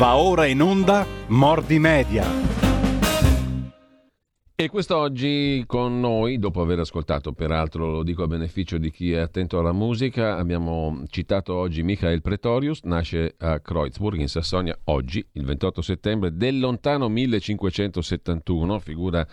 Va ora in onda Mordi Media. E quest'oggi con noi, dopo aver ascoltato, peraltro lo dico a beneficio di chi è attento alla musica, abbiamo citato oggi Michael Pretorius, nasce a Kreuzburg in Sassonia oggi, il 28 settembre del lontano 1571, figura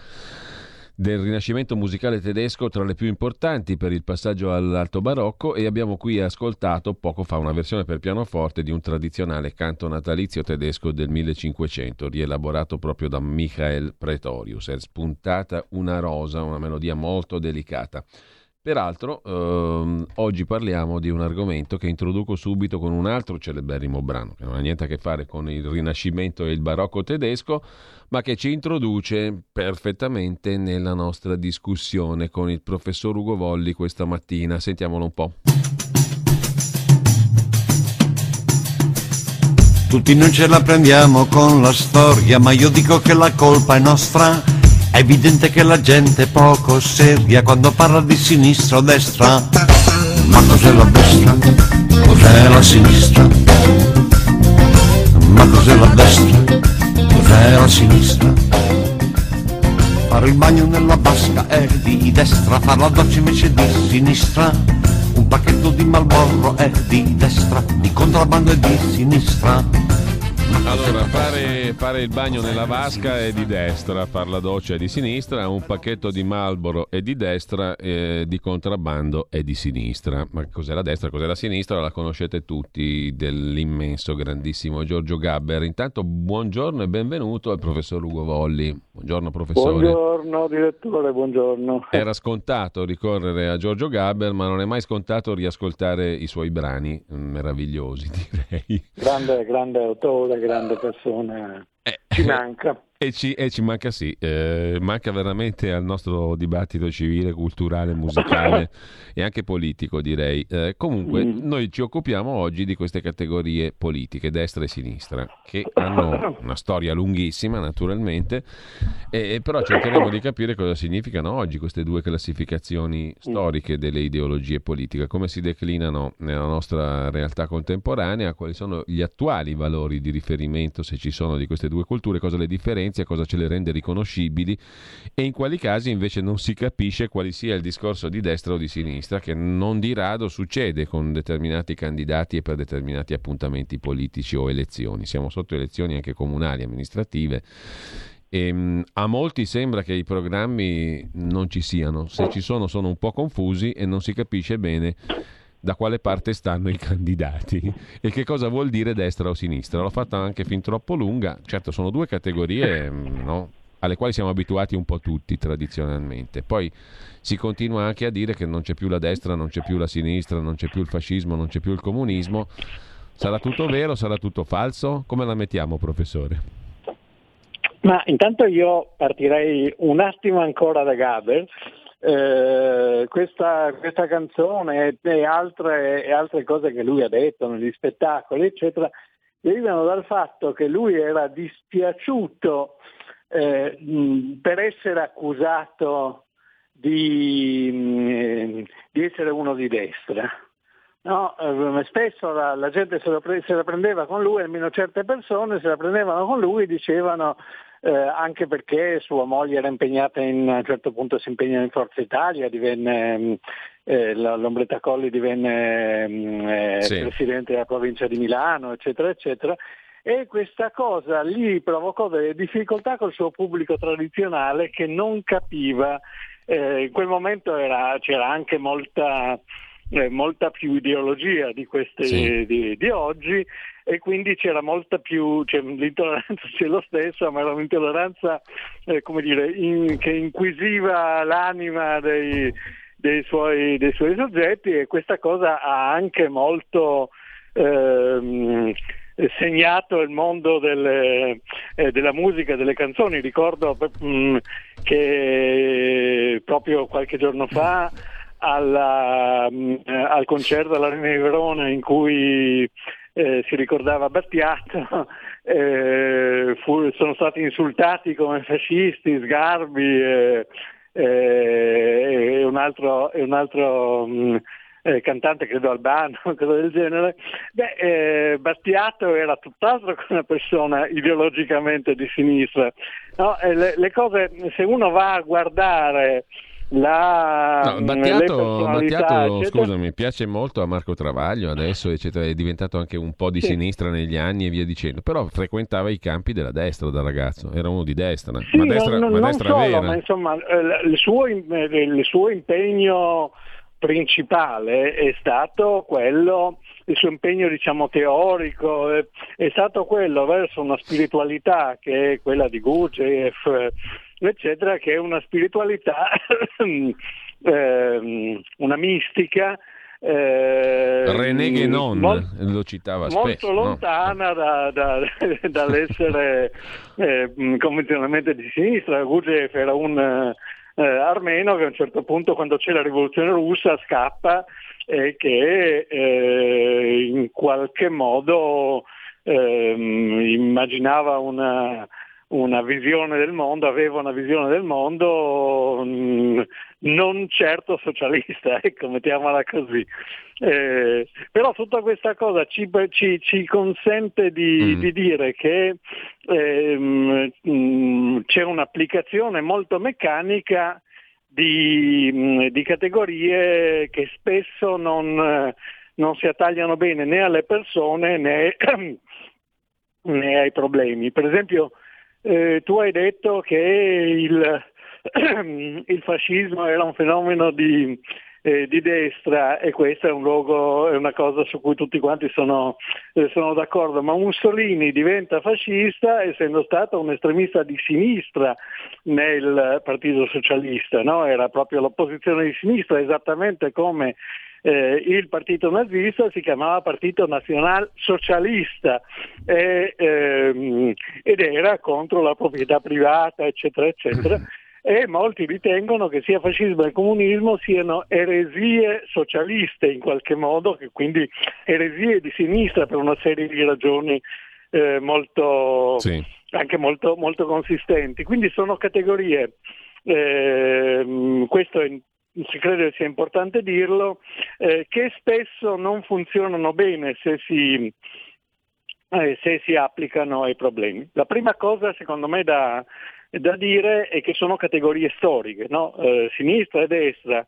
del rinascimento musicale tedesco tra le più importanti per il passaggio all'alto barocco e abbiamo qui ascoltato poco fa una versione per pianoforte di un tradizionale canto natalizio tedesco del 1500 rielaborato proprio da Michael Pretorius. È spuntata una rosa, una melodia molto delicata. Peraltro, ehm, oggi parliamo di un argomento che introduco subito con un altro celeberrimo brano, che non ha niente a che fare con il Rinascimento e il Barocco tedesco, ma che ci introduce perfettamente nella nostra discussione con il professor Ugo Volli questa mattina. Sentiamolo un po'. Tutti non ce la prendiamo con la storia, ma io dico che la colpa è nostra è evidente che la gente è poco seria quando parla di sinistra o destra. Ma cos'è la destra? Cos'è la sinistra? Ma cos'è la destra? Cos'è la sinistra? Fare il bagno nella vasca è di destra, fare la doccia invece di sinistra. Un pacchetto di Malborro è di destra, di contrabbando è di sinistra. Allora, fare, fare, il bagno nella vasca è di destra, fare la doccia è di sinistra, un pacchetto di Malboro è di destra, eh, di contrabbando è di sinistra. Ma cos'è la destra, cos'è la sinistra? La conoscete tutti dell'immenso, grandissimo Giorgio Gabber. Intanto buongiorno e benvenuto al professor Ugo Volli. Buongiorno professore. Buongiorno direttore, buongiorno. Era scontato ricorrere a Giorgio Gabber, ma non è mai scontato riascoltare i suoi brani meravigliosi, direi. Grande, grande autore grande persona. Eh, ci manca. E ci, e ci, manca sì, eh, manca veramente al nostro dibattito civile, culturale, musicale e anche politico direi. Eh, comunque mm. noi ci occupiamo oggi di queste categorie politiche, destra e sinistra, che hanno una storia lunghissima naturalmente, e, però cercheremo di capire cosa significano oggi queste due classificazioni storiche delle ideologie politiche, come si declinano nella nostra realtà contemporanea, quali sono gli attuali valori di riferimento, se ci sono, di queste due culture, cosa le differenzia differenzia, cosa ce le rende riconoscibili e in quali casi invece non si capisce quale sia il discorso di destra o di sinistra, che non di rado succede con determinati candidati e per determinati appuntamenti politici o elezioni. Siamo sotto elezioni anche comunali, amministrative. E, ehm, a molti sembra che i programmi non ci siano, se ci sono sono un po' confusi e non si capisce bene da quale parte stanno i candidati e che cosa vuol dire destra o sinistra. L'ho fatta anche fin troppo lunga, certo sono due categorie mm, no, alle quali siamo abituati un po' tutti tradizionalmente. Poi si continua anche a dire che non c'è più la destra, non c'è più la sinistra, non c'è più il fascismo, non c'è più il comunismo. Sarà tutto vero, sarà tutto falso? Come la mettiamo, professore? Ma intanto io partirei un attimo ancora da Gaber eh, questa, questa, canzone e altre, e altre, cose che lui ha detto negli spettacoli, eccetera, derivano dal fatto che lui era dispiaciuto eh, per essere accusato di, di, essere uno di destra. No, eh, spesso la, la gente se, pre- se, la prendeva con lui, almeno certe persone se la prendevano con lui e dicevano eh, anche perché sua moglie era impegnata in, a un certo punto si impegna in Forza Italia, divenne, mm, eh, l'Ombretta Colli divenne mm, eh, sì. presidente della provincia di Milano, eccetera, eccetera. E questa cosa gli provocò delle difficoltà col suo pubblico tradizionale che non capiva, eh, in quel momento era, c'era anche molta, eh, molta più ideologia di, queste, sì. di, di oggi e quindi c'era molta più, cioè, l'intolleranza c'è lo stesso, ma era un'intolleranza eh, come dire, in, che inquisiva l'anima dei, dei, suoi, dei, suoi, soggetti e questa cosa ha anche molto ehm, segnato il mondo delle, eh, della musica, delle canzoni. Ricordo mh, che proprio qualche giorno fa alla, mh, mm, al concerto all'Arena di Verona in cui eh, si ricordava Battiato, eh, fu, sono stati insultati come fascisti, sgarbi eh, eh, e un altro, e un altro mh, mm, eh, cantante credo albano, cosa del genere, beh, eh, Battiato era tutt'altro che una persona ideologicamente di sinistra. No, le, le, cose, se uno va a guardare la no, Battiato, Battiato scusami, piace molto a Marco Travaglio adesso, eccetera, è diventato anche un po' di sì. sinistra negli anni e via dicendo, però frequentava i campi della destra da ragazzo, era uno di destra, sì, ma destra, non, ma non destra solo, vera. Ma insomma, eh, il suo, eh, il suo impegno principale è stato quello il suo impegno diciamo, teorico è, è, stato quello verso una spiritualità che è quella di Gurdjieff, eccetera, che è una spiritualità, eh, una mistica. Eh, René Guénon mol- lo citava molto spesso, lontana no? da, da, dall'essere eh, convenzionalmente di sinistra. Gurdjieff era un eh, armeno che a un certo punto quando c'è la rivoluzione russa scappa e che eh, in qualche modo ehm, immaginava una, una visione del mondo, aveva una visione del mondo mh, mm, non certo socialista, ecco, mettiamola così. Eh, però tutta questa cosa ci, ci, ci consente di, mm. di, dire che eh, mh, c'è un'applicazione molto meccanica di, di categorie che spesso non, non, si attagliano bene né alle persone né, né ai problemi. Per esempio eh, tu hai detto che il, il, fascismo era un fenomeno di, eh, di, destra e questa è, un luogo, è una cosa su cui tutti quanti sono, eh, sono, d'accordo, ma Mussolini diventa fascista essendo stato un estremista di sinistra nel Partito Socialista, no? era proprio l'opposizione di sinistra esattamente come eh, il partito nazista si chiamava Partito Nazional Socialista e, ehm, ed era contro la proprietà privata, eccetera, eccetera. E molti ritengono che sia fascismo che comunismo siano eresie socialiste in qualche modo, quindi eresie di sinistra per una serie di ragioni eh, molto, sì. anche molto, molto consistenti. Quindi sono categorie eh, questo è si crede sia importante dirlo, eh, che spesso non funzionano bene se si, eh, se si, applicano ai problemi. La prima cosa secondo me da, da dire è che sono categorie storiche, no? eh, sinistra e destra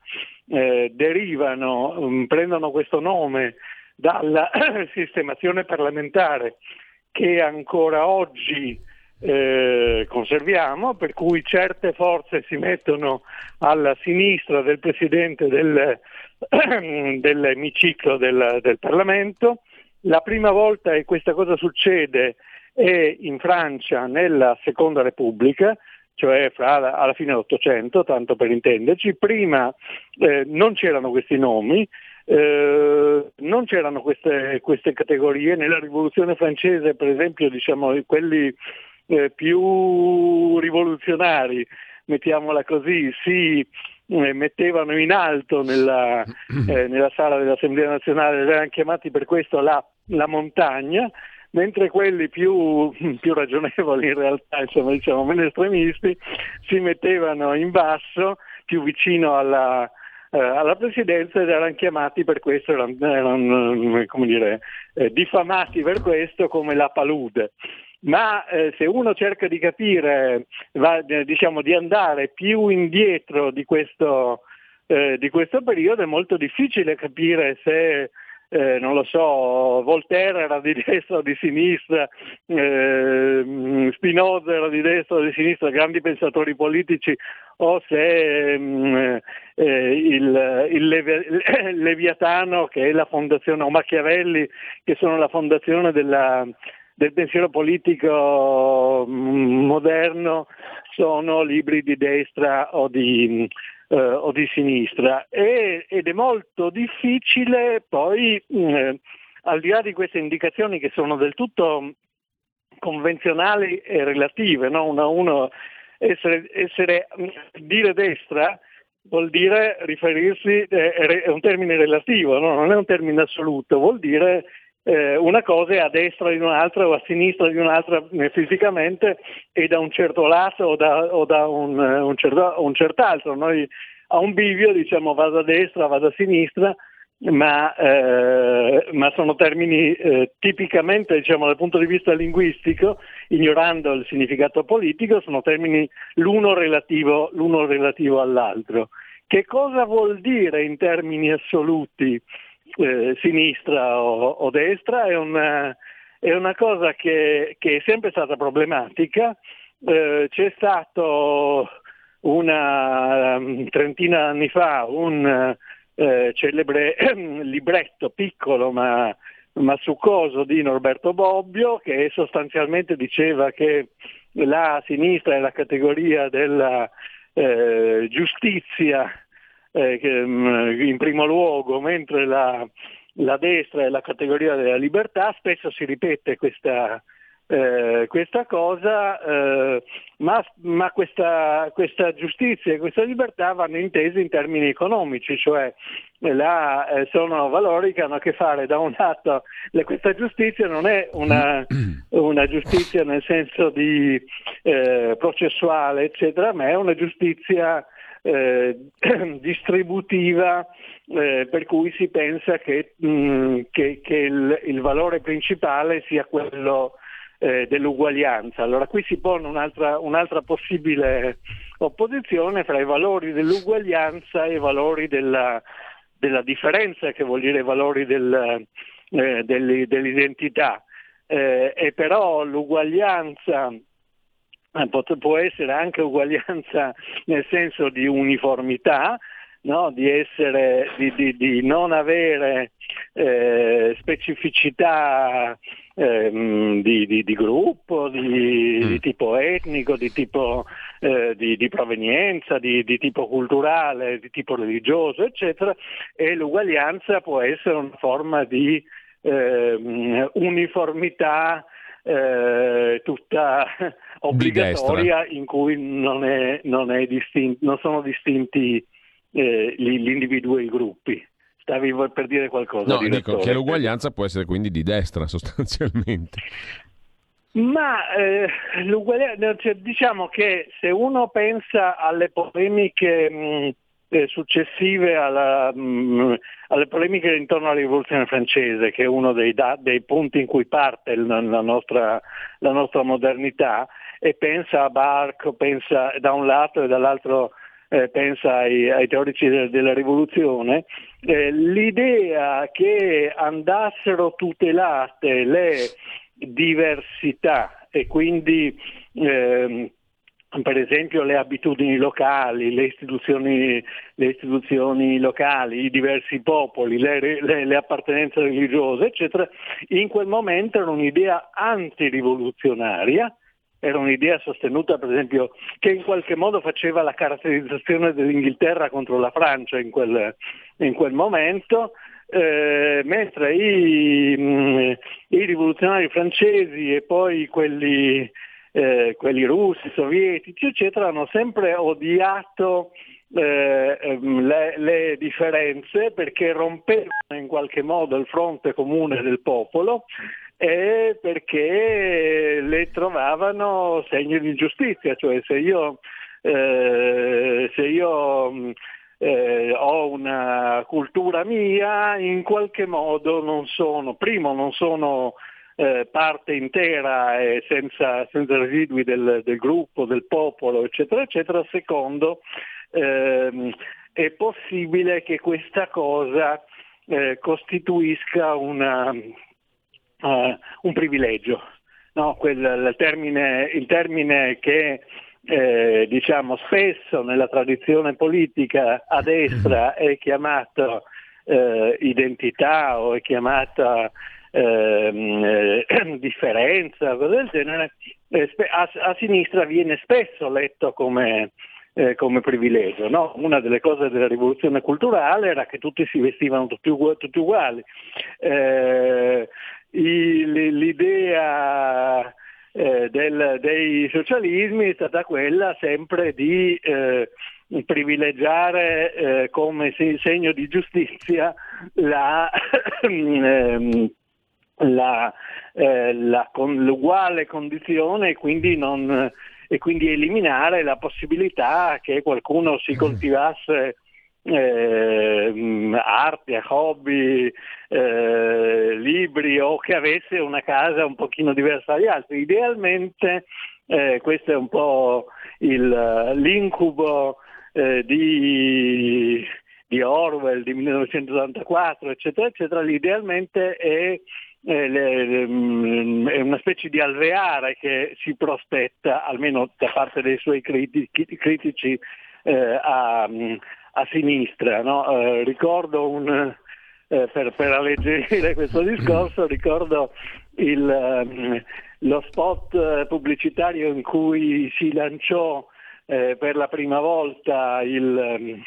eh, derivano, um, prendono questo nome dalla sistemazione parlamentare che ancora oggi eh, conserviamo, per cui certe forze si mettono alla sinistra del Presidente del, dell'emiciclo del, del Parlamento. La prima volta che questa cosa succede è in Francia nella Seconda Repubblica, cioè fra, alla fine dell'Ottocento, tanto per intenderci. Prima eh, non c'erano questi nomi, eh, non c'erano queste, queste, categorie. Nella rivoluzione francese, per esempio, diciamo, quelli eh, più rivoluzionari, mettiamola così, si eh, mettevano in alto nella, eh, nella, sala dell'Assemblea nazionale, erano chiamati per questo la, la montagna, mentre quelli più, più, ragionevoli in realtà, insomma diciamo meno estremisti, si mettevano in basso, più vicino alla, eh, alla presidenza ed erano chiamati per questo, erano, erano come dire, eh, diffamati per questo come la palude ma eh, se uno cerca di capire, va, diciamo, di andare più indietro di questo, eh, di questo periodo è molto difficile capire se eh, non lo so, Voltaire era di destra o di sinistra, eh, Spinoza era di destra o di sinistra, grandi pensatori politici, o se mm, eh, il, il, Levi- Leviatano, che è la fondazione, o Machiavelli, che sono la fondazione della, del pensiero politico mm, moderno sono libri di destra o di, eh, o di sinistra e, ed è molto difficile poi, eh, al di là di queste indicazioni che sono del tutto convenzionali e relative, no? uno a uno essere, essere, mm, dire destra vuol dire riferirsi, eh, è un termine relativo, no? non è un termine assoluto, vuol dire eh, una cosa è a destra di un'altra o a sinistra di un'altra eh, fisicamente e da un certo lato o da, o da un, un, certo, un, cert'altro. Noi a un bivio diciamo vado a destra, vado a sinistra, ma, eh, ma sono termini eh, tipicamente, diciamo, dal punto di vista linguistico, ignorando il significato politico, sono termini l'uno relativo, l'uno relativo all'altro. Che cosa vuol dire in termini assoluti eh, sinistra o, o, destra? È una, è una cosa che, che, è sempre stata problematica. Eh, c'è stato una um, trentina anni fa un eh, celebre libretto piccolo ma, ma succoso di Norberto Bobbio che sostanzialmente diceva che la sinistra è la categoria della eh, giustizia eh, che, mm, in primo luogo, mentre la, la, destra è la categoria della libertà, spesso si ripete questa, eh, questa cosa, eh, ma, ma questa, questa, giustizia e questa libertà vanno intese in termini economici, cioè la, eh, sono valori che hanno a che fare da un lato, questa giustizia non è una, una giustizia nel senso di eh, processuale, eccetera, ma è una giustizia eh, distributiva eh, per cui si pensa che, mh, mm, che, che il, il, valore principale sia quello eh, dell'uguaglianza. Allora qui si pone un'altra, un'altra, possibile opposizione fra i valori dell'uguaglianza e i valori della, della differenza, che vuol dire i valori del, eh, dell'identità. Eh, e però l'uguaglianza può essere anche uguaglianza nel senso di uniformità, no? di, essere, di, di, di, non avere eh, specificità eh, di, gruppo, di, mm. tipo etnico, di tipo eh, di, provenienza, di, tipo culturale, di tipo religioso, eccetera, e l'uguaglianza può essere una forma di ehm, uniformità eh, tutta obbligatoria in cui non, è, non, è distinti, non sono distinti eh, gli, gli individui e i gruppi. Stavi per dire qualcosa? No, dico che l'uguaglianza può essere quindi di destra sostanzialmente. Ma eh, cioè, diciamo che se uno pensa alle polemiche mh, eh, successive alla, mh, alle polemiche intorno alla rivoluzione francese, che è uno dei, da, dei punti in cui parte la, la, nostra, la, nostra, modernità, e pensa a Barco, pensa da un lato e dall'altro eh, pensa ai, ai teorici de, della rivoluzione, eh, l'idea che andassero tutelate le diversità e quindi ehm, per esempio le abitudini locali, le istituzioni, le istituzioni locali, i diversi popoli, le, le, le, appartenenze religiose, eccetera, in quel momento era un'idea antirivoluzionaria, era un'idea sostenuta per esempio che in qualche modo faceva la caratterizzazione dell'Inghilterra contro la Francia in quel, in quel momento, eh, mentre i, mm, i, rivoluzionari francesi e poi quelli eh, quelli russi, sovietici, eccetera, hanno sempre odiato eh, ehm, le, le, differenze perché rompevano in qualche modo il fronte comune del popolo e perché le trovavano segni di ingiustizia, cioè se io, eh, se io eh, ho una cultura mia, in qualche modo non sono, primo non sono eh, parte intera e senza, senza residui del, del, gruppo, del popolo, eccetera, eccetera. Secondo, ehm, è possibile che questa cosa eh, costituisca una, uh, un privilegio. No, quel, il, termine, il, termine, che eh, diciamo spesso nella tradizione politica a destra è chiamato eh, identità o è chiamata Ehm, eh, differenza, cose del genere, eh, a, a, sinistra viene spesso letto come, eh, come privilegio. No? Una delle cose della rivoluzione culturale era che tutti si vestivano tutti, tutti uguali. L'idea eh, del, dei socialismi è stata quella sempre di eh, privilegiare eh, come segno di giustizia la, la, eh, la, con l'uguale condizione e quindi, non, e quindi, eliminare la possibilità che qualcuno si mm. coltivasse eh, arti, hobby, eh, libri o che avesse una casa un pochino diversa dagli altri. Idealmente eh, questo è un po' il, l'incubo eh, di, di, Orwell di 1984, eccetera, eccetera. Idealmente è, mm, è una specie di alveare che si prospetta, almeno da parte dei suoi critici, critici eh, a, a, sinistra. No? Eh, ricordo un, eh, per, per, alleggerire questo discorso, ricordo il, um, lo spot eh, pubblicitario in cui si lanciò eh, per la prima volta il,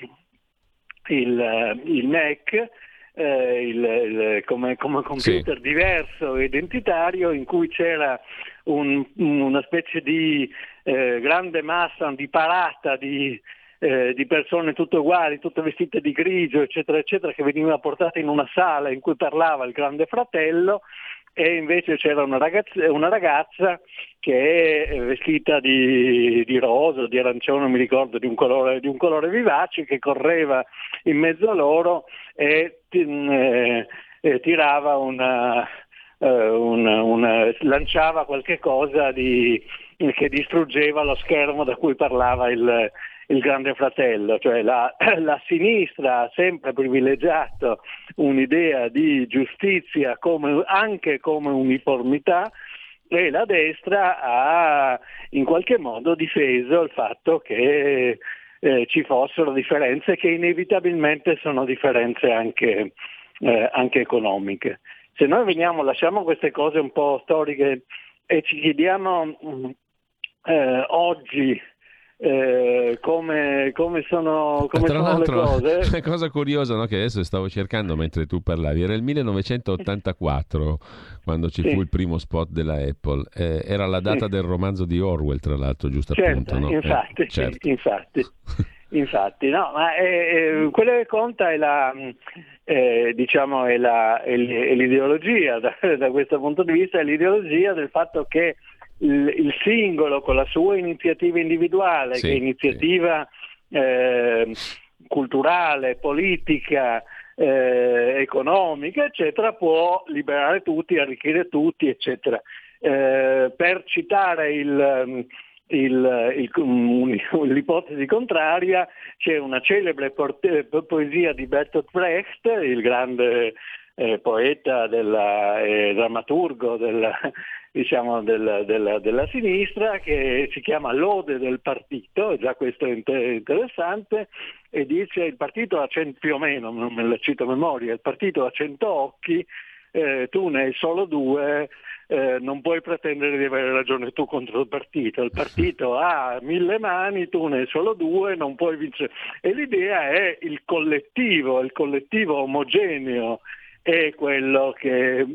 il, il Mac. Eh, il, il, come, come, computer sì. diverso e identitario in cui c'era un, una specie di eh, grande massa di parata di, eh, di persone tutte uguali, tutte vestite di grigio, eccetera, eccetera, che venivano portate in una sala in cui parlava il grande fratello e invece c'era una ragazza, una ragazza che è vestita di, di rosa, di arancione, mi ricordo, di un, colore, di un, colore, vivace, che correva in mezzo a loro e, eh, e tirava una, eh, una, una, lanciava qualche cosa di, che distruggeva lo schermo da cui parlava il, il grande fratello, cioè la, la, sinistra ha sempre privilegiato un'idea di giustizia come, anche come uniformità e la destra ha in qualche modo difeso il fatto che eh, ci fossero differenze che inevitabilmente sono differenze anche, eh, anche economiche. Se noi veniamo, lasciamo queste cose un po' storiche e ci chiediamo eh, oggi eh, come, come, sono, come Tra sono le cose. Una cosa curiosa no, che adesso stavo cercando mentre tu parlavi, era il 1984 quando ci sì. fu il primo spot della Apple, eh, era la data sì. del romanzo di Orwell tra l'altro, giusto certo, appunto? No? Infatti, eh, certo. infatti. Infatti, no, ma eh, quello che conta è, la, eh, diciamo è, la, è l'ideologia, da, da, questo punto di vista è l'ideologia del fatto che il, il singolo con la sua iniziativa individuale, sì, che è iniziativa sì. eh, culturale, politica, eh, economica, eccetera, può liberare tutti, arricchire tutti, eccetera. Eh, per citare il, il, il, l'ipotesi contraria, c'è una celebre poesia di Bertolt Brecht, il grande eh, poeta e eh, drammaturgo della, diciamo, del, del, della sinistra che si chiama Lode del partito, già questo è interessante, e dice il partito ha cento, più o meno, non me la cito a memoria, il partito ha cento occhi, eh, tu ne hai solo due, eh, non puoi pretendere di avere ragione tu contro il partito, il partito ha mille mani, tu ne hai solo due, non puoi vincere. E l'idea è il collettivo, il collettivo omogeneo è quello che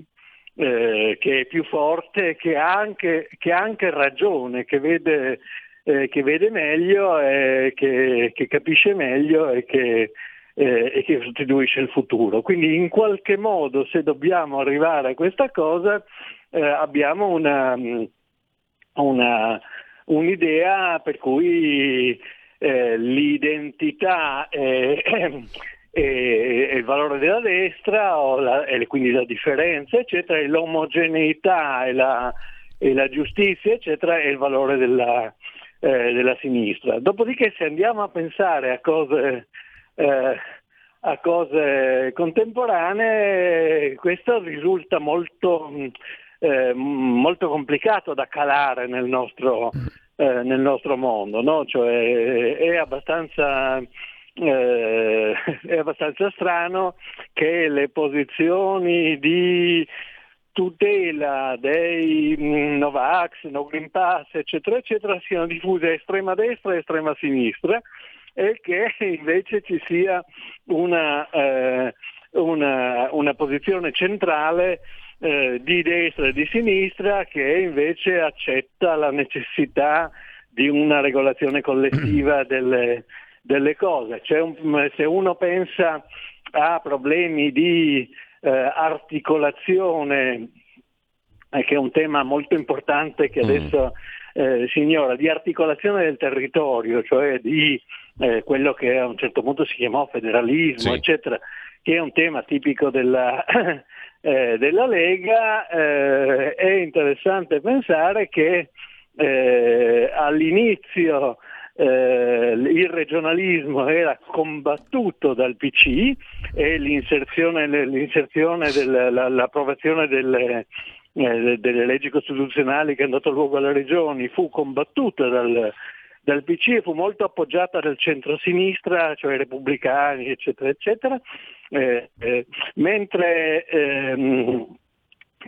eh, che è più forte, che ha anche, che ha anche ragione, che vede, eh, che vede meglio, eh, che, che, capisce meglio e che, eh, e che sostituisce il futuro. Quindi in qualche modo se dobbiamo arrivare a questa cosa eh, abbiamo una, una, un'idea per cui l'identità e, e il valore della destra la, e quindi la differenza, eccetera, e l'omogeneità e la, e la giustizia, eccetera, è il valore della, eh, della, sinistra. Dopodiché se andiamo a pensare a cose, eh, a cose contemporanee, questo risulta molto, eh, molto, complicato da calare nel nostro, eh, nel nostro mondo, no? cioè, è abbastanza eh, è abbastanza strano che le posizioni di tutela dei mm, Novax, No Green Pass, eccetera, eccetera, siano diffuse a estrema destra e estrema sinistra e che invece ci sia una, eh, una, una posizione centrale eh, di destra e di sinistra che invece accetta la necessità di una regolazione collettiva delle, delle cose. Un, se uno pensa a problemi di eh, articolazione, eh, che è un tema molto importante che mm. adesso eh, si ignora, di articolazione del territorio, cioè di eh, quello che a un certo punto si chiamò federalismo, sì. eccetera, che è un tema tipico della, eh, della Lega, eh, è interessante pensare che all'inizio eh, il regionalismo era combattuto dal PC e l'inserzione, l'inserzione del, l'approvazione delle, eh, delle leggi costituzionali che hanno dato luogo alle regioni fu combattuta dal, dal PC e fu molto appoggiata dal centro-sinistra, cioè i repubblicani, eccetera, eccetera, eh, eh, mentre ehm,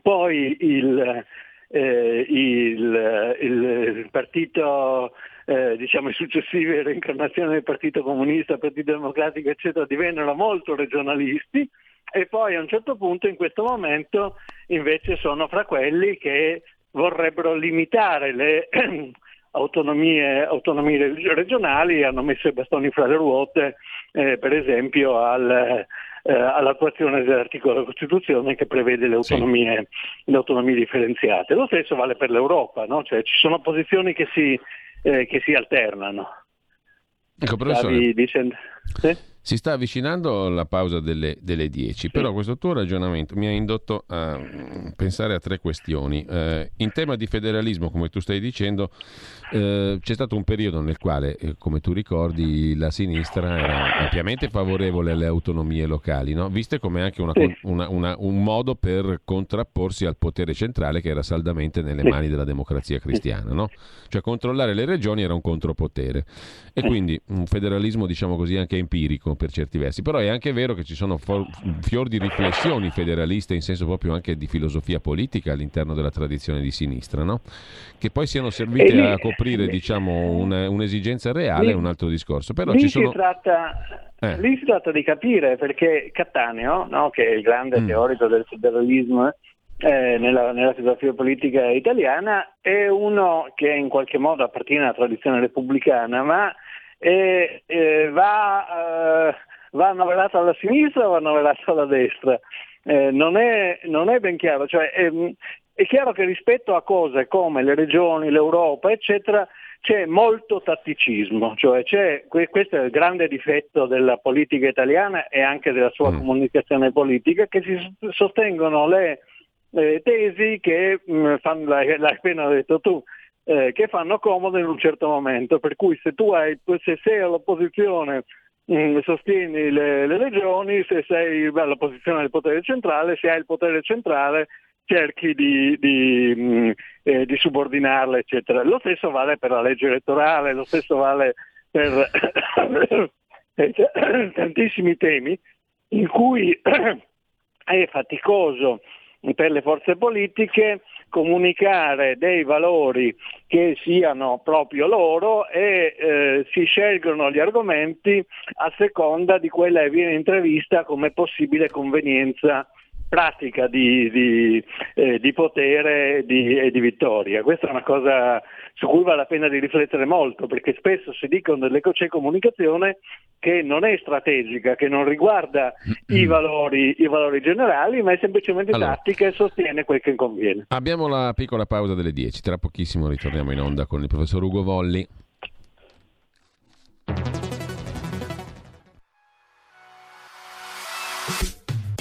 poi il, eh, il, il, il, partito, eh, diciamo i successivi reincarnazioni del Partito Comunista, Partito Democratico, eccetera, divennero molto regionalisti e poi a un certo punto in questo momento invece sono fra quelli che vorrebbero limitare le autonomie, autonomie regionali e hanno messo i bastoni fra le ruote eh, per esempio al, eh, all'attuazione dell'articolo della Costituzione che prevede le autonomie, sì. le autonomie differenziate. Lo stesso vale per l'Europa, no? cioè, ci sono posizioni che si, eh, che si alternano. Ecco, professore. Dicendo... Sì? Si sta avvicinando la pausa delle, delle 10, però questo tuo ragionamento mi ha indotto a mm, pensare a tre questioni. Eh, in tema di federalismo, come tu stai dicendo, eh, c'è stato un periodo nel quale, eh, come tu ricordi, la sinistra era ampiamente favorevole alle autonomie locali, no? viste come anche una, una, una, un modo per contrapporsi al potere centrale che era saldamente nelle mani della democrazia cristiana. No? Cioè controllare le regioni era un contropotere e quindi un federalismo, diciamo così, anche empirico per certi versi, però è anche vero che ci sono for- fior di riflessioni federaliste in senso proprio anche di filosofia politica all'interno della tradizione di sinistra, no? che poi siano servite a coprire diciamo, un, un'esigenza reale è un altro discorso. Però lì, ci sono... si tratta, eh. lì si tratta di capire perché Cattaneo, no, che è il grande mm. teorico del federalismo, eh, nella, nella, situazione politica italiana è uno che in qualche modo appartiene alla tradizione repubblicana, ma e eh, va, eh, va annoverato alla sinistra o va annoverato alla destra? Eh, non, è, non, è, ben chiaro, cioè, è, è, chiaro che rispetto a cose come le regioni, l'Europa, eccetera, c'è molto tatticismo, cioè c'è, questo è il grande difetto della politica italiana e anche della sua mm. comunicazione politica, che si sostengono le eh, tesi che mh, mm, fanno, l'hai appena detto tu, eh, che fanno comodo in un certo momento, per cui se tu hai, se sei all'opposizione mm, sostieni le, le, regioni, se sei all'opposizione del potere centrale, se hai il potere centrale cerchi di, di, mm, eh, di subordinarle, eccetera. Lo stesso vale per la legge elettorale, lo stesso vale per tantissimi temi in cui è faticoso per le forze politiche comunicare dei valori che siano proprio loro e eh, si scelgono gli argomenti a seconda di quella che viene intravista come possibile convenienza pratica di, di, eh, di potere e di, di, vittoria. Questa è una cosa su cui vale la pena di riflettere molto, perché spesso si dicono delle c'è comunicazione che non è strategica, che non riguarda i, valori, i valori generali, ma è semplicemente allora, tattica e sostiene quel che conviene. Abbiamo la piccola pausa delle 10, tra pochissimo ritorniamo in onda con il professor Ugo Volli.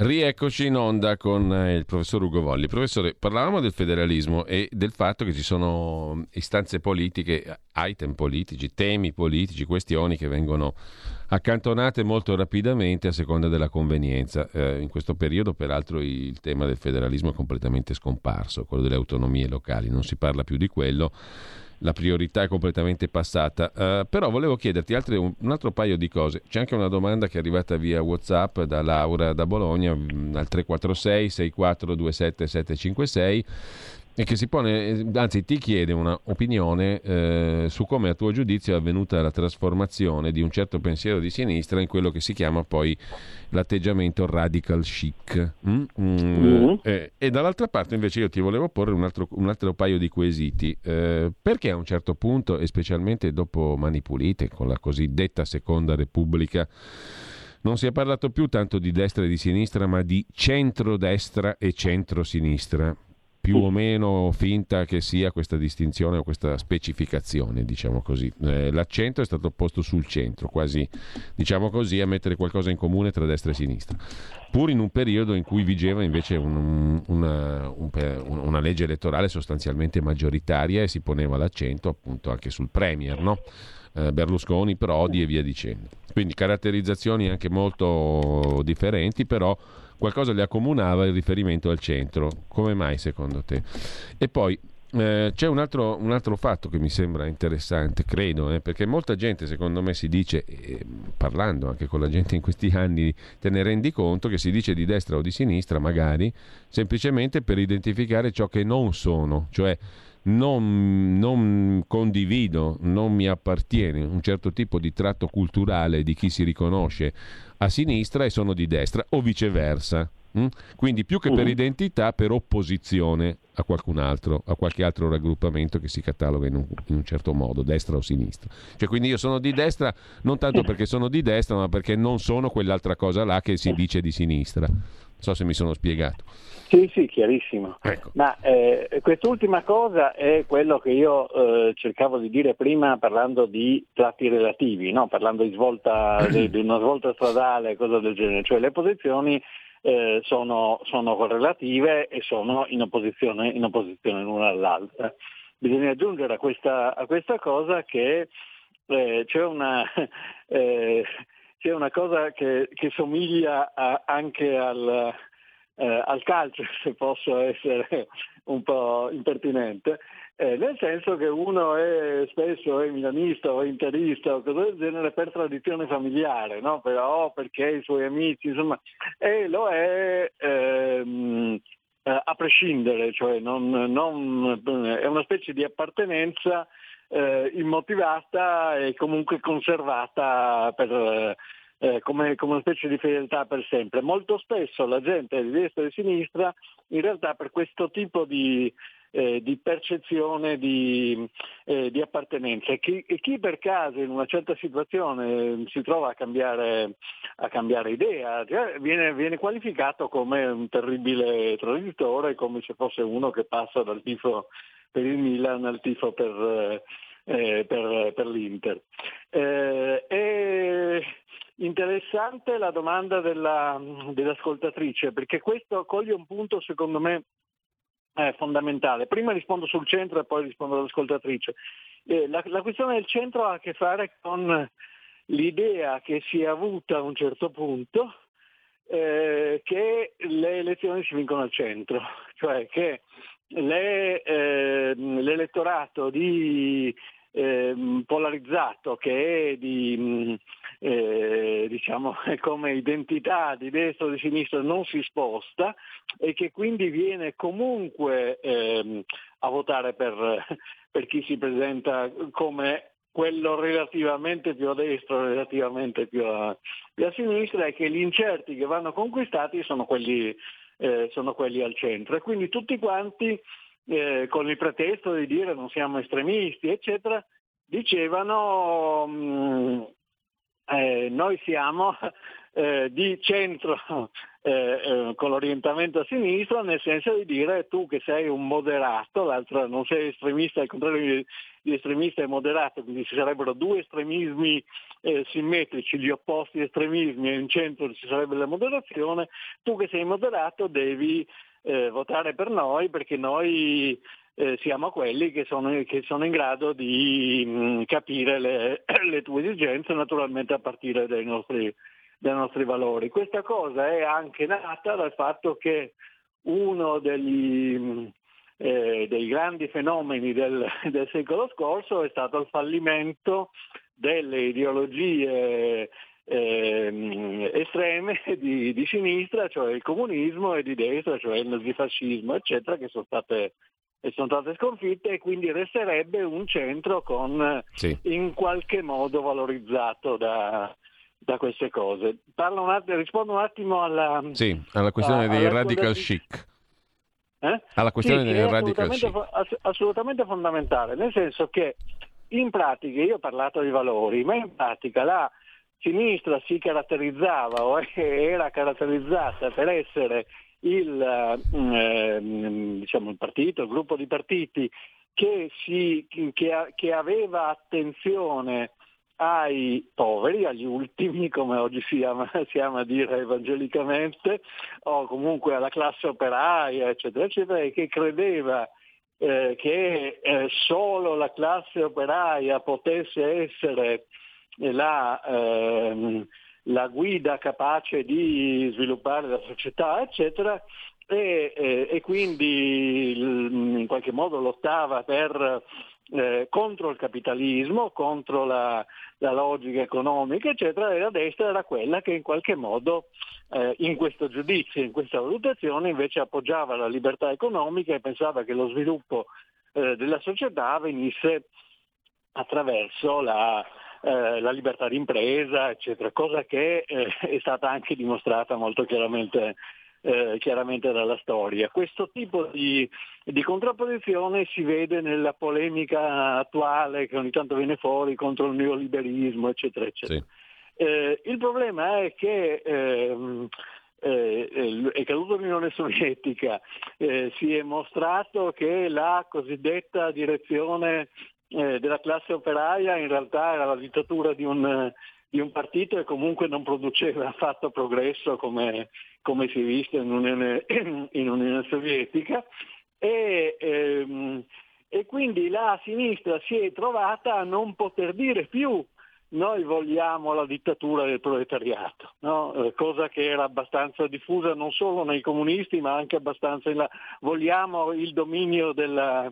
Rieccoci in onda con eh, il professor Ugo Volli. Professore, parlavamo del federalismo e del fatto che ci sono istanze politiche, item politici, temi politici, questioni che vengono accantonate molto rapidamente a seconda della convenienza. Eh, in questo periodo, peraltro, il tema del federalismo è completamente scomparso, quello delle autonomie locali, non si parla più di quello la priorità è completamente passata. Uh, però volevo chiederti altri, un, un, altro paio di cose. C'è anche una domanda che è arrivata via WhatsApp da Laura da Bologna mm, al 346 6427 756 e che si pone, anzi ti chiede un'opinione eh, su come a tuo giudizio è avvenuta la trasformazione di un certo pensiero di sinistra in quello che si chiama poi l'atteggiamento radical chic. Mm? Mm. Mm. Eh, e dall'altra parte invece io ti volevo porre un altro, un altro paio di quesiti. Eh, perché a un certo punto, e specialmente dopo Mani Pulite, con la cosiddetta Seconda Repubblica, non si è parlato più tanto di destra e di sinistra, ma di centrodestra e centrosinistra più o meno finta che sia questa distinzione o questa specificazione, diciamo così. Eh, l'accento è stato posto sul centro, quasi, diciamo così, a mettere qualcosa in comune tra destra e sinistra, pur in un periodo in cui vigeva invece un, una, un, una, legge elettorale sostanzialmente maggioritaria e si poneva l'accento appunto anche sul Premier, no? eh, Berlusconi, Prodi e via dicendo. Quindi caratterizzazioni anche molto differenti, però qualcosa le accomunava il riferimento al centro. Come mai secondo te? E poi eh, c'è un altro, un altro, fatto che mi sembra interessante, credo, eh, perché molta gente secondo me si dice, eh, parlando anche con la gente in questi anni, te ne rendi conto che si dice di destra o di sinistra magari, semplicemente per identificare ciò che non sono, cioè non, non, condivido, non mi appartiene un certo tipo di tratto culturale di chi si riconosce a sinistra e sono di destra o viceversa. Mm? Quindi più che per uh-huh. identità, per opposizione a qualcun altro, a qualche altro raggruppamento che si cataloga in un, in un, certo modo, destra o sinistra. Cioè, quindi io sono di destra non tanto perché sono di destra, ma perché non sono quell'altra cosa là che si dice di sinistra. So se mi sono spiegato. Sì, sì, chiarissimo. Ecco. Ma eh, quest'ultima cosa è quello che io eh, cercavo di dire prima parlando di tratti relativi, no? parlando di, svolta, di, di, una svolta stradale, cosa del genere. Cioè le posizioni eh, sono, sono, correlative e sono in opposizione, in opposizione l'una all'altra. Bisogna aggiungere a questa, a questa cosa che eh, c'è una, eh, c'è, una, cosa che, che somiglia a, anche al eh, al calcio, se posso essere un po' impertinente, eh, nel senso che uno è spesso è milanista o interista o cose del genere per tradizione familiare, no? Però perché i suoi amici, insomma, e lo è ehm, eh, a prescindere, cioè non, non, è una specie di appartenenza eh, immotivata e comunque conservata per eh, come, come, una specie di fedeltà per sempre. Molto spesso la gente di destra e di sinistra in realtà per questo tipo di, eh, di percezione di, eh, di appartenenza e chi, e chi, per caso in una certa situazione si trova a cambiare, a cambiare idea cioè viene, viene, qualificato come un terribile traditore, come se fosse uno che passa dal tifo per il Milan al tifo per, eh, per, per l'Inter. Eh, e Interessante la domanda della, dell'ascoltatrice, perché questo coglie un punto secondo me eh, fondamentale. Prima rispondo sul centro e poi rispondo all'ascoltatrice. Eh, la, la, questione del centro ha a che fare con l'idea che si è avuta a un certo punto eh, che le elezioni si vincono al centro, cioè che le, eh, l'elettorato di, eh, polarizzato che è di, eh, diciamo, come identità di destra o di sinistra non si sposta e che quindi viene comunque ehm, a votare per, per chi si presenta come quello relativamente più a destra, relativamente più a, più a sinistra, e che gli incerti che vanno conquistati sono quelli, eh, sono quelli al centro. E quindi tutti quanti, eh, con il pretesto di dire non siamo estremisti, eccetera, dicevano mh, mm, eh, noi siamo eh, di centro eh, eh, con l'orientamento a sinistra, nel senso di dire tu che sei un moderato, l'altro non sei estremista, al contrario di, estremista e moderato, quindi ci sarebbero due estremismi eh, simmetrici, gli opposti estremismi e in centro ci sarebbe la moderazione, tu che sei moderato devi eh, votare per noi perché noi eh, siamo quelli che sono, che sono, in grado di mh, mm, capire le, le, tue esigenze, naturalmente a partire dai nostri, dai nostri, valori. Questa cosa è anche nata dal fatto che uno degli, mm, eh, dei grandi fenomeni del, del, secolo scorso è stato il fallimento delle ideologie eh, estreme di, di, sinistra, cioè il comunismo, e di destra, cioè il nazifascismo, eccetera, che sono state e sono state sconfitte e quindi resterebbe un centro con, sì. in qualche modo valorizzato da, da queste cose. Un attimo, rispondo un attimo alla, sì, alla questione a, dei radical di... chic. Eh? Alla questione sì, dei radical chic. assolutamente fondamentale, nel senso che in pratica, io ho parlato di valori, ma in pratica la sinistra si caratterizzava o era caratterizzata per essere il, eh, diciamo, il partito, il gruppo di partiti che, si, che, che aveva attenzione ai poveri, agli ultimi, come oggi si ama, si ama, dire evangelicamente, o comunque alla classe operaia, eccetera, eccetera, e che credeva eh, che eh, solo la classe operaia potesse essere la, eh, la guida capace di sviluppare la società, eccetera, e, e, e quindi in qualche modo lottava per, eh, contro il capitalismo, contro la, la, logica economica, eccetera, e la destra era quella che in qualche modo eh, in questo giudizio, in questa valutazione invece appoggiava la libertà economica e pensava che lo sviluppo eh, della società venisse attraverso la, eh, la libertà d'impresa, eccetera, cosa che eh, è stata anche dimostrata molto chiaramente, eh, chiaramente dalla storia. Questo tipo di, di, contrapposizione si vede nella polemica attuale che ogni tanto viene fuori contro il neoliberismo, eccetera, eccetera. Sì. Eh, il problema è che ehm, eh, è caduta l'Unione Sovietica, eh, si è mostrato che la cosiddetta direzione eh, della classe operaia in realtà era la dittatura di un, di un partito e comunque non produceva affatto progresso come, come si è visto in Unione, in Unione Sovietica e, ehm, e quindi la sinistra si è trovata a non poter dire più noi vogliamo la dittatura del proletariato, no? eh, cosa che era abbastanza diffusa non solo nei comunisti ma anche abbastanza in là. Vogliamo il dominio della,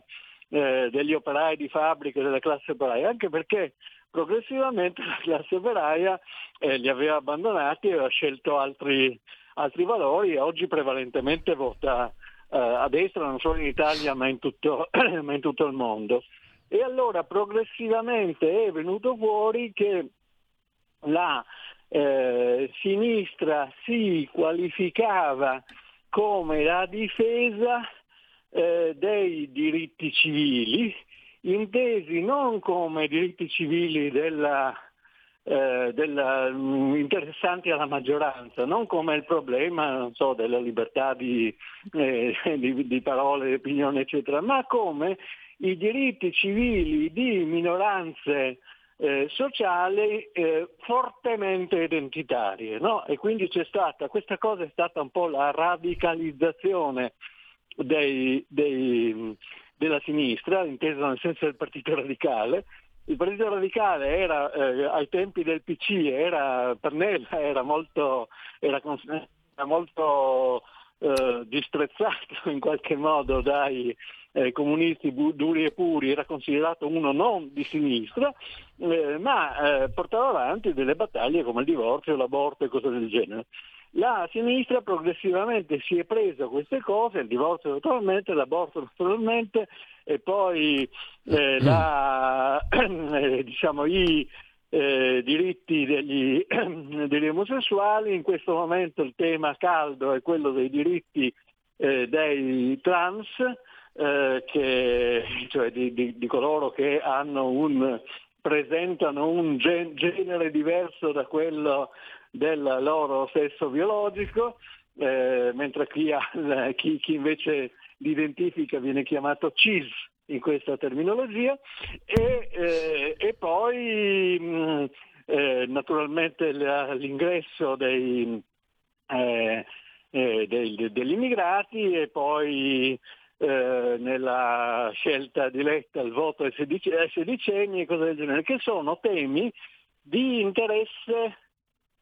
eh, degli operai di fabbrica della classe operaia, anche perché progressivamente la classe operaia eh, li aveva abbandonati e aveva scelto altri, altri valori e oggi prevalentemente vota eh, a destra non solo in Italia ma in, tutto, ma in tutto il mondo. E allora progressivamente è venuto fuori che la eh, sinistra si qualificava come la difesa eh, dei diritti civili, intesi non come diritti civili della, eh, della, mm, interessanti alla maggioranza, non come il problema so, della libertà di, eh, di, di parole, di opinione, eccetera, ma come i diritti civili di minoranze eh, sociali eh, fortemente identitarie. No? E quindi c'è stata, questa cosa è stata un po' la radicalizzazione dei, dei, della sinistra, intesa nel senso del partito radicale. Il partito radicale era eh, ai tempi del PC, era, me era molto, era, molto eh, disprezzato in qualche modo dai eh, comunisti bu- duri e puri, era considerato uno non di sinistra, eh, ma eh, portava avanti delle battaglie come il divorzio, l'aborto e cose del genere. La sinistra progressivamente si è presa queste cose, il divorzio naturalmente, l'aborto naturalmente, e poi eh, la, eh, diciamo, i eh, diritti degli, degli, omosessuali, in questo momento il tema caldo è quello dei diritti eh, dei trans, eh, che, cioè di, di, di, coloro che un, presentano un gen- genere diverso da quello del loro sesso biologico, eh, mentre chi, ha, chi, chi invece li identifica viene chiamato CIS in questa terminologia e, eh, e poi mh, mm, eh, naturalmente l'ingresso dei, eh, eh dei, degli immigrati e poi eh, nella scelta diretta il voto ai sedicenni e cose del genere, che sono temi di interesse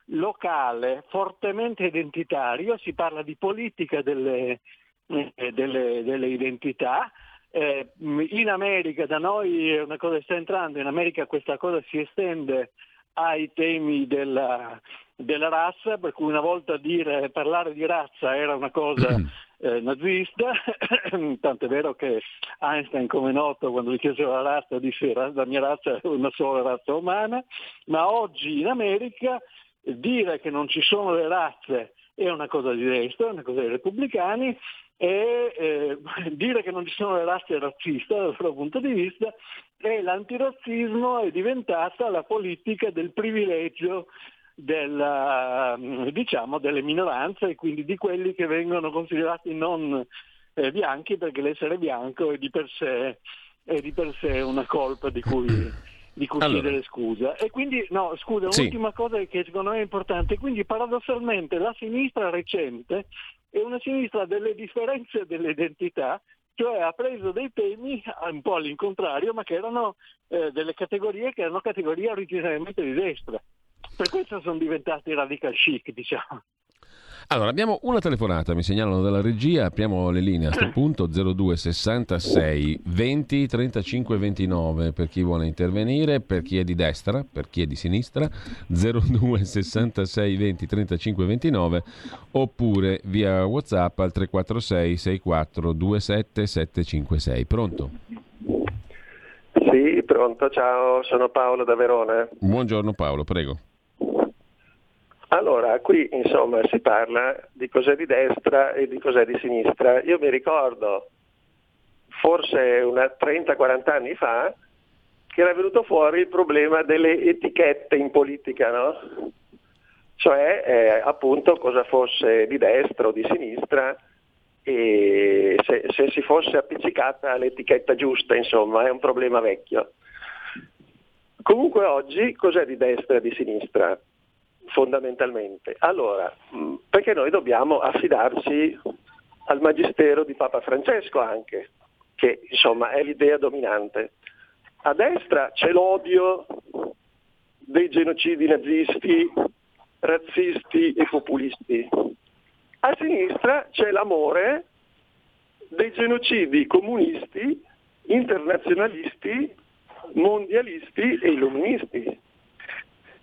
locale, fortemente identitario, si parla di politica delle, eh, delle, delle identità. Eh, in America, da noi è una cosa sta entrando, in America questa cosa si estende ai temi della, della razza, per cui una volta dire, parlare di razza era una cosa eh, nazista, tanto è vero che Einstein, come noto, quando gli chiesero la razza, disse la mia razza è una sola razza umana, ma oggi in America dire che non ci sono le razze è una cosa di destra, è una cosa dei repubblicani, e eh, dire che non ci sono le razze razziste dal loro punto di vista e l'antirazzismo è diventata la politica del privilegio della, diciamo, delle minoranze e quindi di quelli che vengono considerati non eh, bianchi perché l'essere bianco è di per sé, è di per sé una colpa di cui di cui allora. chiedere scusa. E quindi, no, scusa, sì. un'ultima cosa che secondo me è importante, quindi paradossalmente la sinistra recente è una sinistra delle differenze delle identità, cioè ha preso dei temi un po' all'incontrario, ma che erano eh, delle categorie che erano categorie originariamente di destra. Per questo sono diventati radical chic, diciamo. Allora, abbiamo una telefonata, mi segnalano dalla regia, apriamo le linee a questo punto 0266 20 35 29 per chi vuole intervenire, per chi è di destra, per chi è di sinistra, 0266 20 35 29 oppure via WhatsApp al 346 64 27 756. Pronto? Sì, pronto, ciao, sono Paolo da Verona. Buongiorno Paolo, prego. Allora, qui insomma si parla di cos'è di destra e di cos'è di sinistra. Io mi ricordo, forse 30-40 anni fa, che era venuto fuori il problema delle etichette in politica, no? Cioè eh, appunto cosa fosse di destra o di sinistra e se, se si fosse appiccicata l'etichetta giusta, insomma, è un problema vecchio. Comunque oggi cos'è di destra e di sinistra? Fondamentalmente? Allora, mm, perché noi dobbiamo affidarci al magistero di Papa Francesco anche, che insomma è l'idea dominante. A destra c'è l'odio dei genocidi nazisti, razzisti e populisti. A sinistra c'è l'amore dei genocidi comunisti, internazionalisti, mondialisti e illuministi.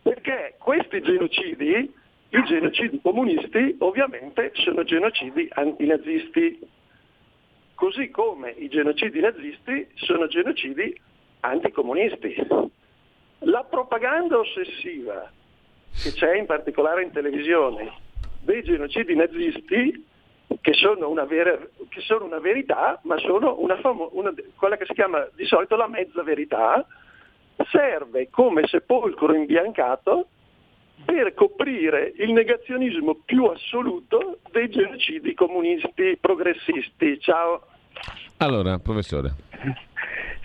Perché questi genocidi, i genocidi comunisti, ovviamente sono genocidi antinazisti, così come i genocidi nazisti sono genocidi anticomunisti. La propaganda ossessiva che c'è in particolare in televisione dei genocidi nazisti, che sono una, vera, che sono una verità, ma sono una famo- una, quella che si chiama di solito la mezza verità, serve come sepolcro imbiancato per coprire il negazionismo più assoluto dei genocidi comunisti progressisti. Ciao. Allora, professore.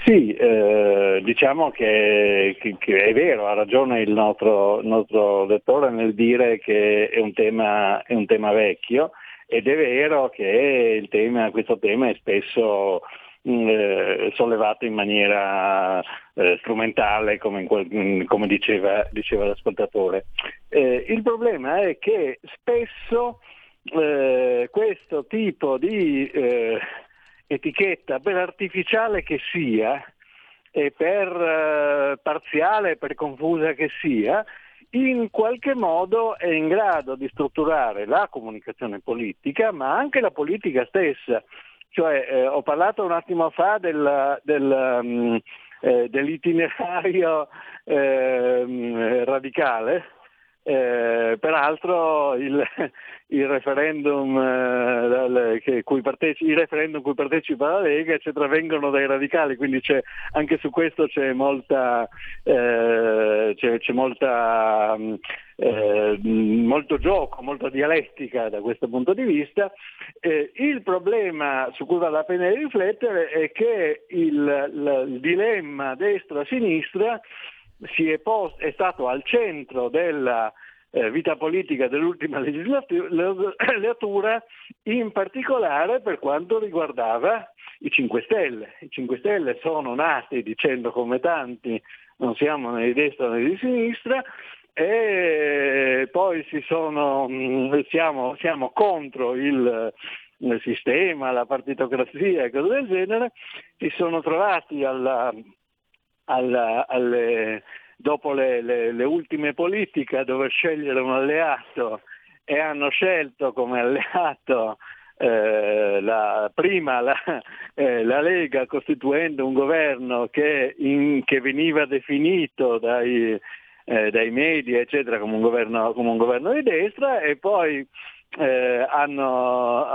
Sì, eh, diciamo che, che, che, è vero, ha ragione il nostro, nostro lettore nel dire che è un tema, è un tema vecchio ed è vero che tema, questo tema è spesso eh, sollevato in maniera eh, strumentale come, quel, mm, come diceva, diceva, l'ascoltatore. Eh, il problema è che spesso eh, questo tipo di eh, etichetta, per artificiale che sia, e per parziale, per confusa che sia, in qualche modo è in grado di strutturare la comunicazione politica, ma anche la politica stessa. Cioè, eh, ho parlato un attimo fa del, del, um, eh, dell'itinerario eh, radicale, peraltro il, il referendum, eh, cui parteci- i referendum cui partecipa la Lega eccetera, vengono dai radicali, quindi anche su questo c'è molta, eh, c'è, c'è molta eh, molto gioco, molta dialettica da questo punto di vista. Eh, il problema su cui vale la pena riflettere è che il, il, il dilemma destra-sinistra è, post, è stato al centro della eh, vita politica dell'ultima legislatura, in particolare per quanto riguardava i 5 Stelle. I 5 Stelle sono nati dicendo come tanti non siamo né di destra né di sinistra e poi sono, mm, siamo, siamo, contro il, il, sistema, la partitocrazia e cose del genere, si sono trovati alla, alla, alle, dopo le, le, le ultime politiche a dover scegliere un alleato e hanno scelto come alleato eh, la, prima la, eh, la, Lega costituendo un governo che, in, che veniva definito dai, eh, dai, media eccetera come un, governo, come un, governo, di destra e poi eh, hanno,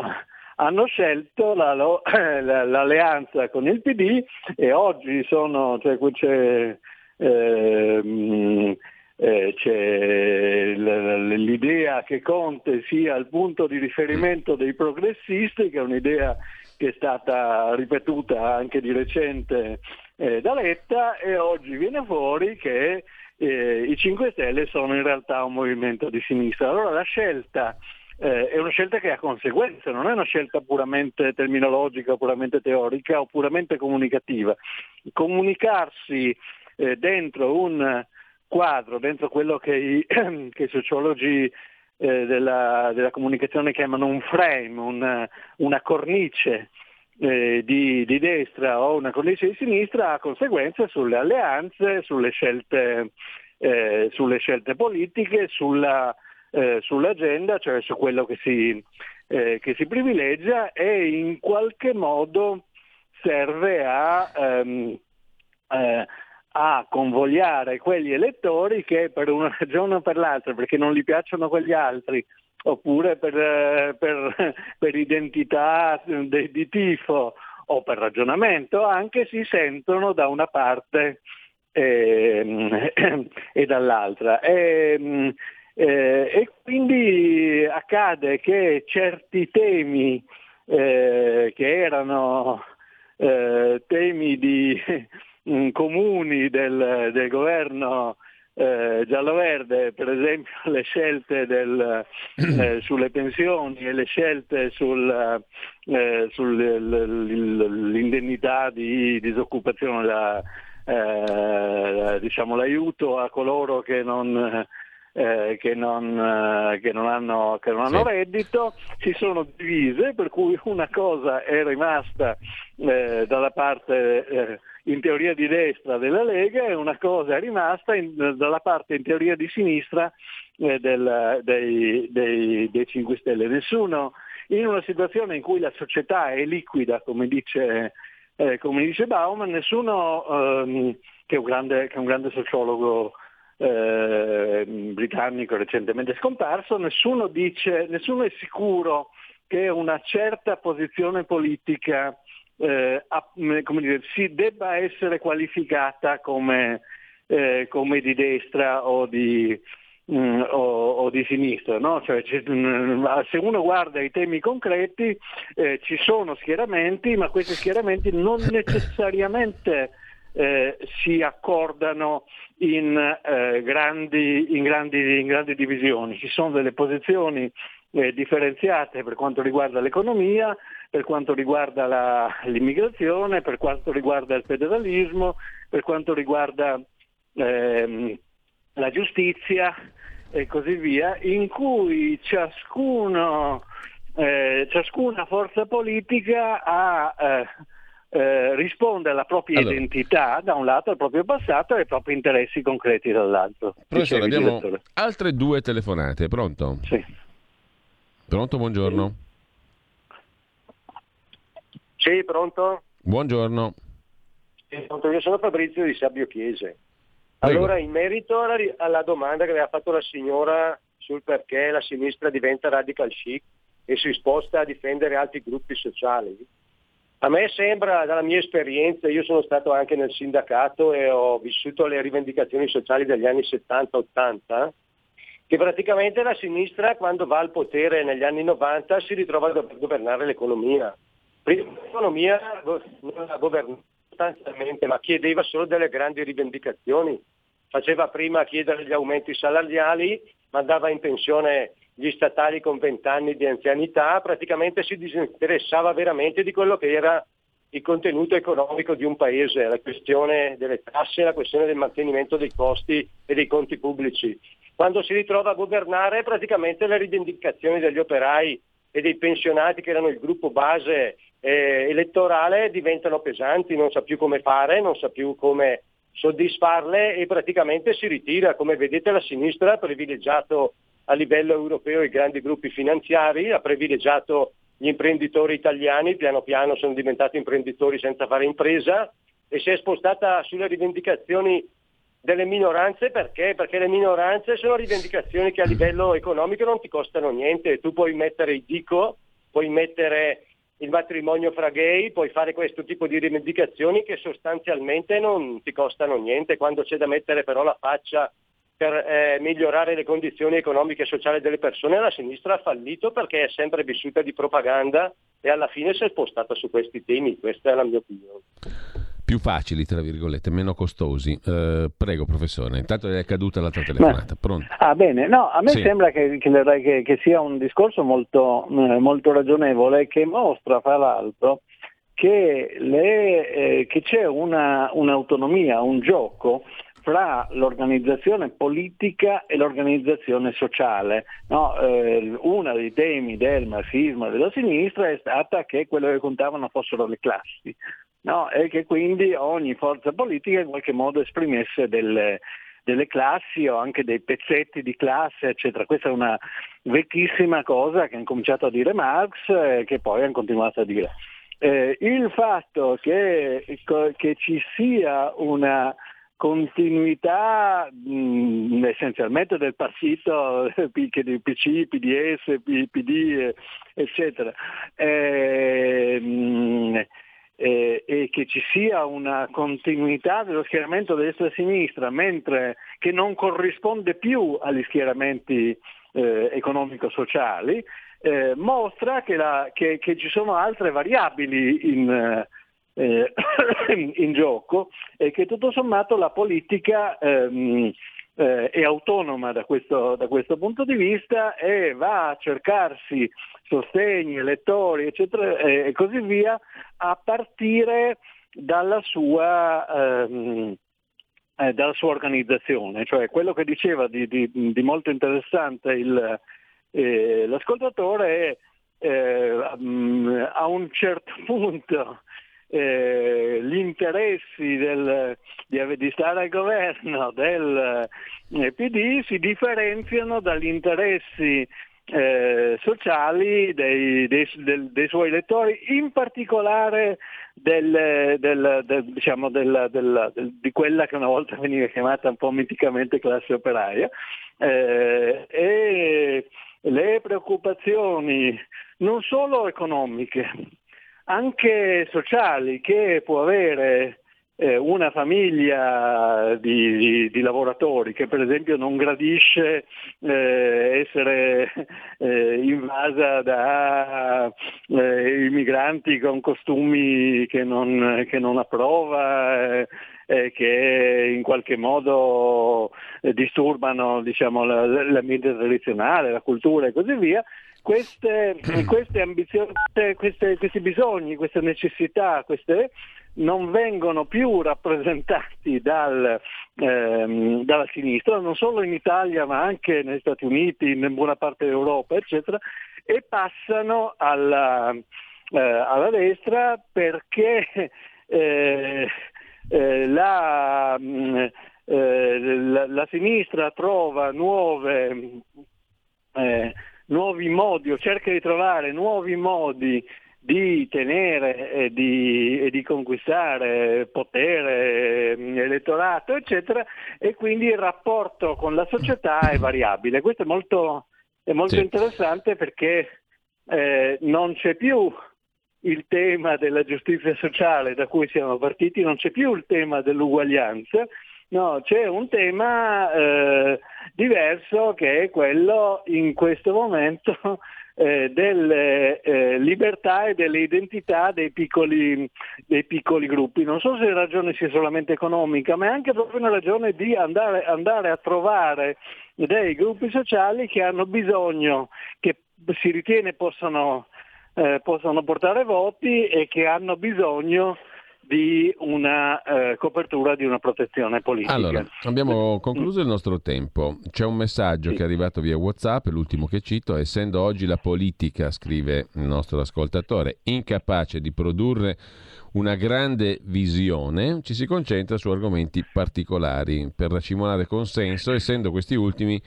hanno, scelto la, l'alleanza con il PD e oggi sono, cioè, c'è, Ehm, eh, c'è l'idea che Conte sia il punto di riferimento dei progressisti, che è un'idea che è stata ripetuta anche di recente eh, da Letta e oggi viene fuori che eh, i 5 Stelle sono in realtà un movimento di sinistra. Allora la scelta eh, è una scelta che ha conseguenze, non è una scelta puramente terminologica, puramente teorica o puramente comunicativa. Comunicarsi eh, dentro un quadro, dentro quello che i, che i sociologi eh, della, della, comunicazione chiamano un frame, una, una cornice eh, di, di, destra o una cornice di sinistra, ha conseguenze sulle alleanze, sulle scelte, eh, sulle scelte politiche, sulla, eh, sull'agenda, cioè su quello che si, eh, che si privilegia e in qualche modo serve a... Um, eh, a convogliare quegli elettori che per una ragione o per l'altra, perché non gli piacciono quegli altri, oppure per, eh, per, per identità di, di tifo o per ragionamento, anche si sentono da una parte e, e dall'altra. E, eh, e, quindi accade che certi temi eh, che erano eh, temi di comuni del, del governo eh, giallo-verde, per esempio le scelte del, eh, sulle pensioni e le scelte sul, eh, sull'indennità di disoccupazione, la, eh, diciamo, l'aiuto a coloro che non, eh, che, non, eh, che, non, hanno, che non hanno sì. reddito, si sono divise, per cui una cosa è rimasta eh, dalla parte eh, in teoria di destra della Lega e una cosa è rimasta in, dalla parte in teoria di sinistra eh, del, dei, dei, dei 5 Stelle. Nessuno in una situazione in cui la società è liquida, come dice, eh, come dice Bauman, nessuno, ehm, che, è grande, che, è un grande, sociologo eh, britannico recentemente scomparso, nessuno, dice, nessuno è sicuro che una certa posizione politica eh, a, dire, si debba essere qualificata come, eh, come di destra o di, mh, mm, o, o di sinistra. No? Cioè, mh, mm, se uno guarda i temi concreti eh, ci sono schieramenti, ma questi schieramenti non necessariamente eh, si accordano in, eh, grandi, in, grandi, in, grandi, divisioni. Ci sono delle posizioni eh, differenziate per quanto riguarda l'economia, per quanto riguarda la, l'immigrazione, per quanto riguarda il federalismo, per quanto riguarda ehm, la giustizia e così via, in cui ciascuno, eh, ciascuna forza politica ha, eh, eh, risponde alla propria Allora. identità da un lato, al proprio passato e ai propri interessi concreti dall'altro. Professore, Dicevi, abbiamo direttore. altre due telefonate. Pronto? Sì. Pronto, buongiorno. Sì, pronto? Buongiorno. Sì, pronto. Io sono Fabrizio di Sabbio Chiese. Prego. Allora, in merito alla, alla domanda che aveva fatto la signora sul perché la sinistra diventa radical chic e si sposta a difendere altri gruppi sociali, a me sembra, dalla mia esperienza, io sono stato anche nel sindacato e ho vissuto le rivendicazioni sociali degli anni 70-80, che praticamente la sinistra quando va al potere negli anni 90 si ritrova a governare l'economia. Prima l'economia non la governava sostanzialmente, ma chiedeva solo delle grandi rivendicazioni. Faceva prima chiedere gli aumenti salariali, mandava in pensione gli statali con 20 anni di anzianità, praticamente si disinteressava veramente di quello che era il contenuto economico di un paese, la questione delle tasse, la questione del mantenimento dei costi e dei conti pubblici. Quando si ritrova a governare praticamente le rivendicazioni degli operai e dei pensionati che erano il gruppo base eh, elettorale diventano pesanti, non sa più come fare, non sa più come soddisfarle e praticamente si ritira. Come vedete la sinistra ha privilegiato a livello europeo i grandi gruppi finanziari, ha privilegiato gli imprenditori italiani, piano piano sono diventati imprenditori senza fare impresa e si è spostata sulle rivendicazioni delle minoranze perché? Perché le minoranze sono rivendicazioni che a livello economico non ti costano niente, tu puoi mettere il dico, puoi mettere il matrimonio fra gay, puoi fare questo tipo di rivendicazioni che sostanzialmente non ti costano niente, quando c'è da mettere però la faccia per eh, migliorare le condizioni economiche e sociali delle persone, la sinistra ha fallito perché è sempre vissuta di propaganda e alla fine si è spostata su questi temi, questa è la mia opinione. Più facili, tra virgolette, meno costosi. Eh, prego, professore. Intanto è caduta l'altra telefonata. Pronto? Ah bene, no, a me Sì. sembra che, che che sia un discorso molto, eh, molto ragionevole che mostra fra l'altro che, le- eh, che c'è una- un'autonomia, un gioco fra l'organizzazione politica e l'organizzazione sociale. No, eh, uno dei temi del marxismo e della sinistra è stata che quello che contavano fossero le classi no? e che quindi ogni forza politica in qualche modo esprimesse delle, delle classi o anche dei pezzetti di classe, eccetera. Questa è una vecchissima cosa che ha incominciato a dire Marx e che poi hanno continuato a dire. Eh, il fatto che, che ci sia una continuità mh, essenzialmente del partito PC, PDS, PD, eccetera, eh, mh, eh, e che ci sia una continuità dello schieramento destra e sinistra, mentre che non corrisponde più agli schieramenti eh, economico-sociali, eh, mostra che, la- che- che ci sono altre variabili in, eh, in gioco e che tutto sommato la politica ehm, eh, è autonoma da questo, da questo punto di vista e va a cercarsi sostegni, elettori, eccetera, eh, e così via, a partire dalla sua, ehm, eh, dalla sua organizzazione. Cioè quello che diceva di, di- di molto interessante il, eh, l'ascoltatore è eh, mm, a un certo punto eh, gli interessi del- di, di stare al governo del eh, PD si differenziano dagli interessi eh, sociali dei, dei- del- dei suoi elettori, in particolare del- del- diciamo di quella che una volta veniva chiamata un po' miticamente classe operaia. Eh, e le preoccupazioni non solo economiche, anche sociali che può avere eh, una famiglia di, di- di lavoratori che per esempio non gradisce eh, essere eh, invasa da eh, immigranti con costumi che non, che non approva, eh, che in qualche modo eh, disturbano diciamo, la- l'ambiente tradizionale, la cultura e così via, queste, queste ambizioni, queste- questi bisogni, queste necessità, queste non vengono più rappresentati dal, ehm, dalla sinistra, non solo in Italia ma anche negli Stati Uniti, in buona parte d'Europa, eccetera, e passano alla, eh, alla destra perché eh, eh, la, mm, eh, la, la, sinistra trova nuove, eh, nuovi modi o cerca di trovare nuovi modi di tenere e di, e di, conquistare potere, mm, elettorato, eccetera, e quindi il rapporto con la società è variabile. Questo è molto, è molto sì. interessante perché eh, non c'è più il tema della giustizia sociale da cui siamo partiti, non c'è più il tema dell'uguaglianza, no, c'è un tema eh, diverso che è quello in questo momento eh, delle eh, libertà e delle identità dei piccoli, dei piccoli, gruppi. Non so se la ragione sia solamente economica, ma è anche proprio una ragione di andare, andare a trovare dei gruppi sociali che hanno bisogno, che si ritiene possano, eh, possano portare voti e che hanno bisogno di una eh, copertura di una protezione politica. Allora, abbiamo concluso il nostro tempo. C'è un messaggio sì. che è arrivato via WhatsApp, l'ultimo che cito, essendo oggi la politica, scrive il nostro ascoltatore, incapace di produrre una grande visione, ci si concentra su argomenti particolari per racimolare consenso, essendo questi ultimi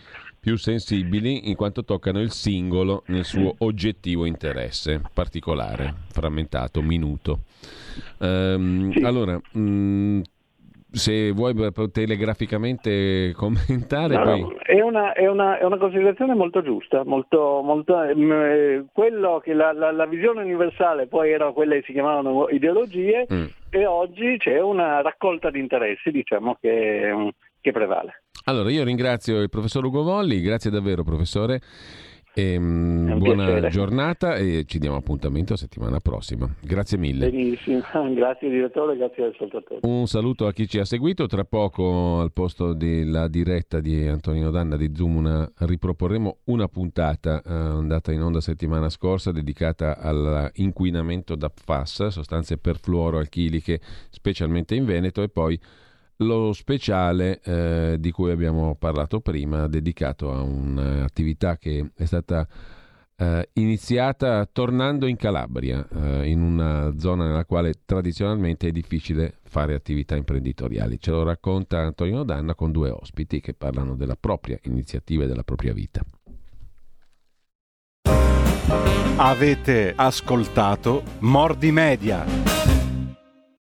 più sensibili in quanto toccano il singolo nel suo oggettivo interesse particolare, frammentato, minuto. Um, sì. Allora, mh, mm, se vuoi telegraficamente commentare. No, poi... è, una, è, una, è, una, considerazione molto giusta, molto, molto, eh, quello che la, la, la, visione universale poi era quelle che si chiamavano ideologie mm. e oggi c'è una raccolta di interessi diciamo, che, che prevale. Allora io ringrazio il professor Ugo Volli, grazie davvero professore. E, um, buona piacere. giornata e ci diamo appuntamento settimana prossima. Grazie mille. Benissimo, grazie direttore, grazie agli ascoltatori. Un saluto a chi ci ha seguito. Tra poco al posto della diretta di Antonino Danna di Zoom una, riproporremo una puntata eh, andata in onda settimana scorsa dedicata all'inquinamento da PFAS, sostanze perfluoroalchiliche, specialmente in Veneto e poi lo speciale eh, di cui abbiamo parlato prima, dedicato a un'attività che è stata eh, iniziata tornando in Calabria, eh, in una zona nella quale tradizionalmente è difficile fare attività imprenditoriali. Ce lo racconta Antonio Danna con due ospiti che parlano della propria iniziativa e della propria vita. Avete ascoltato Mordi Media.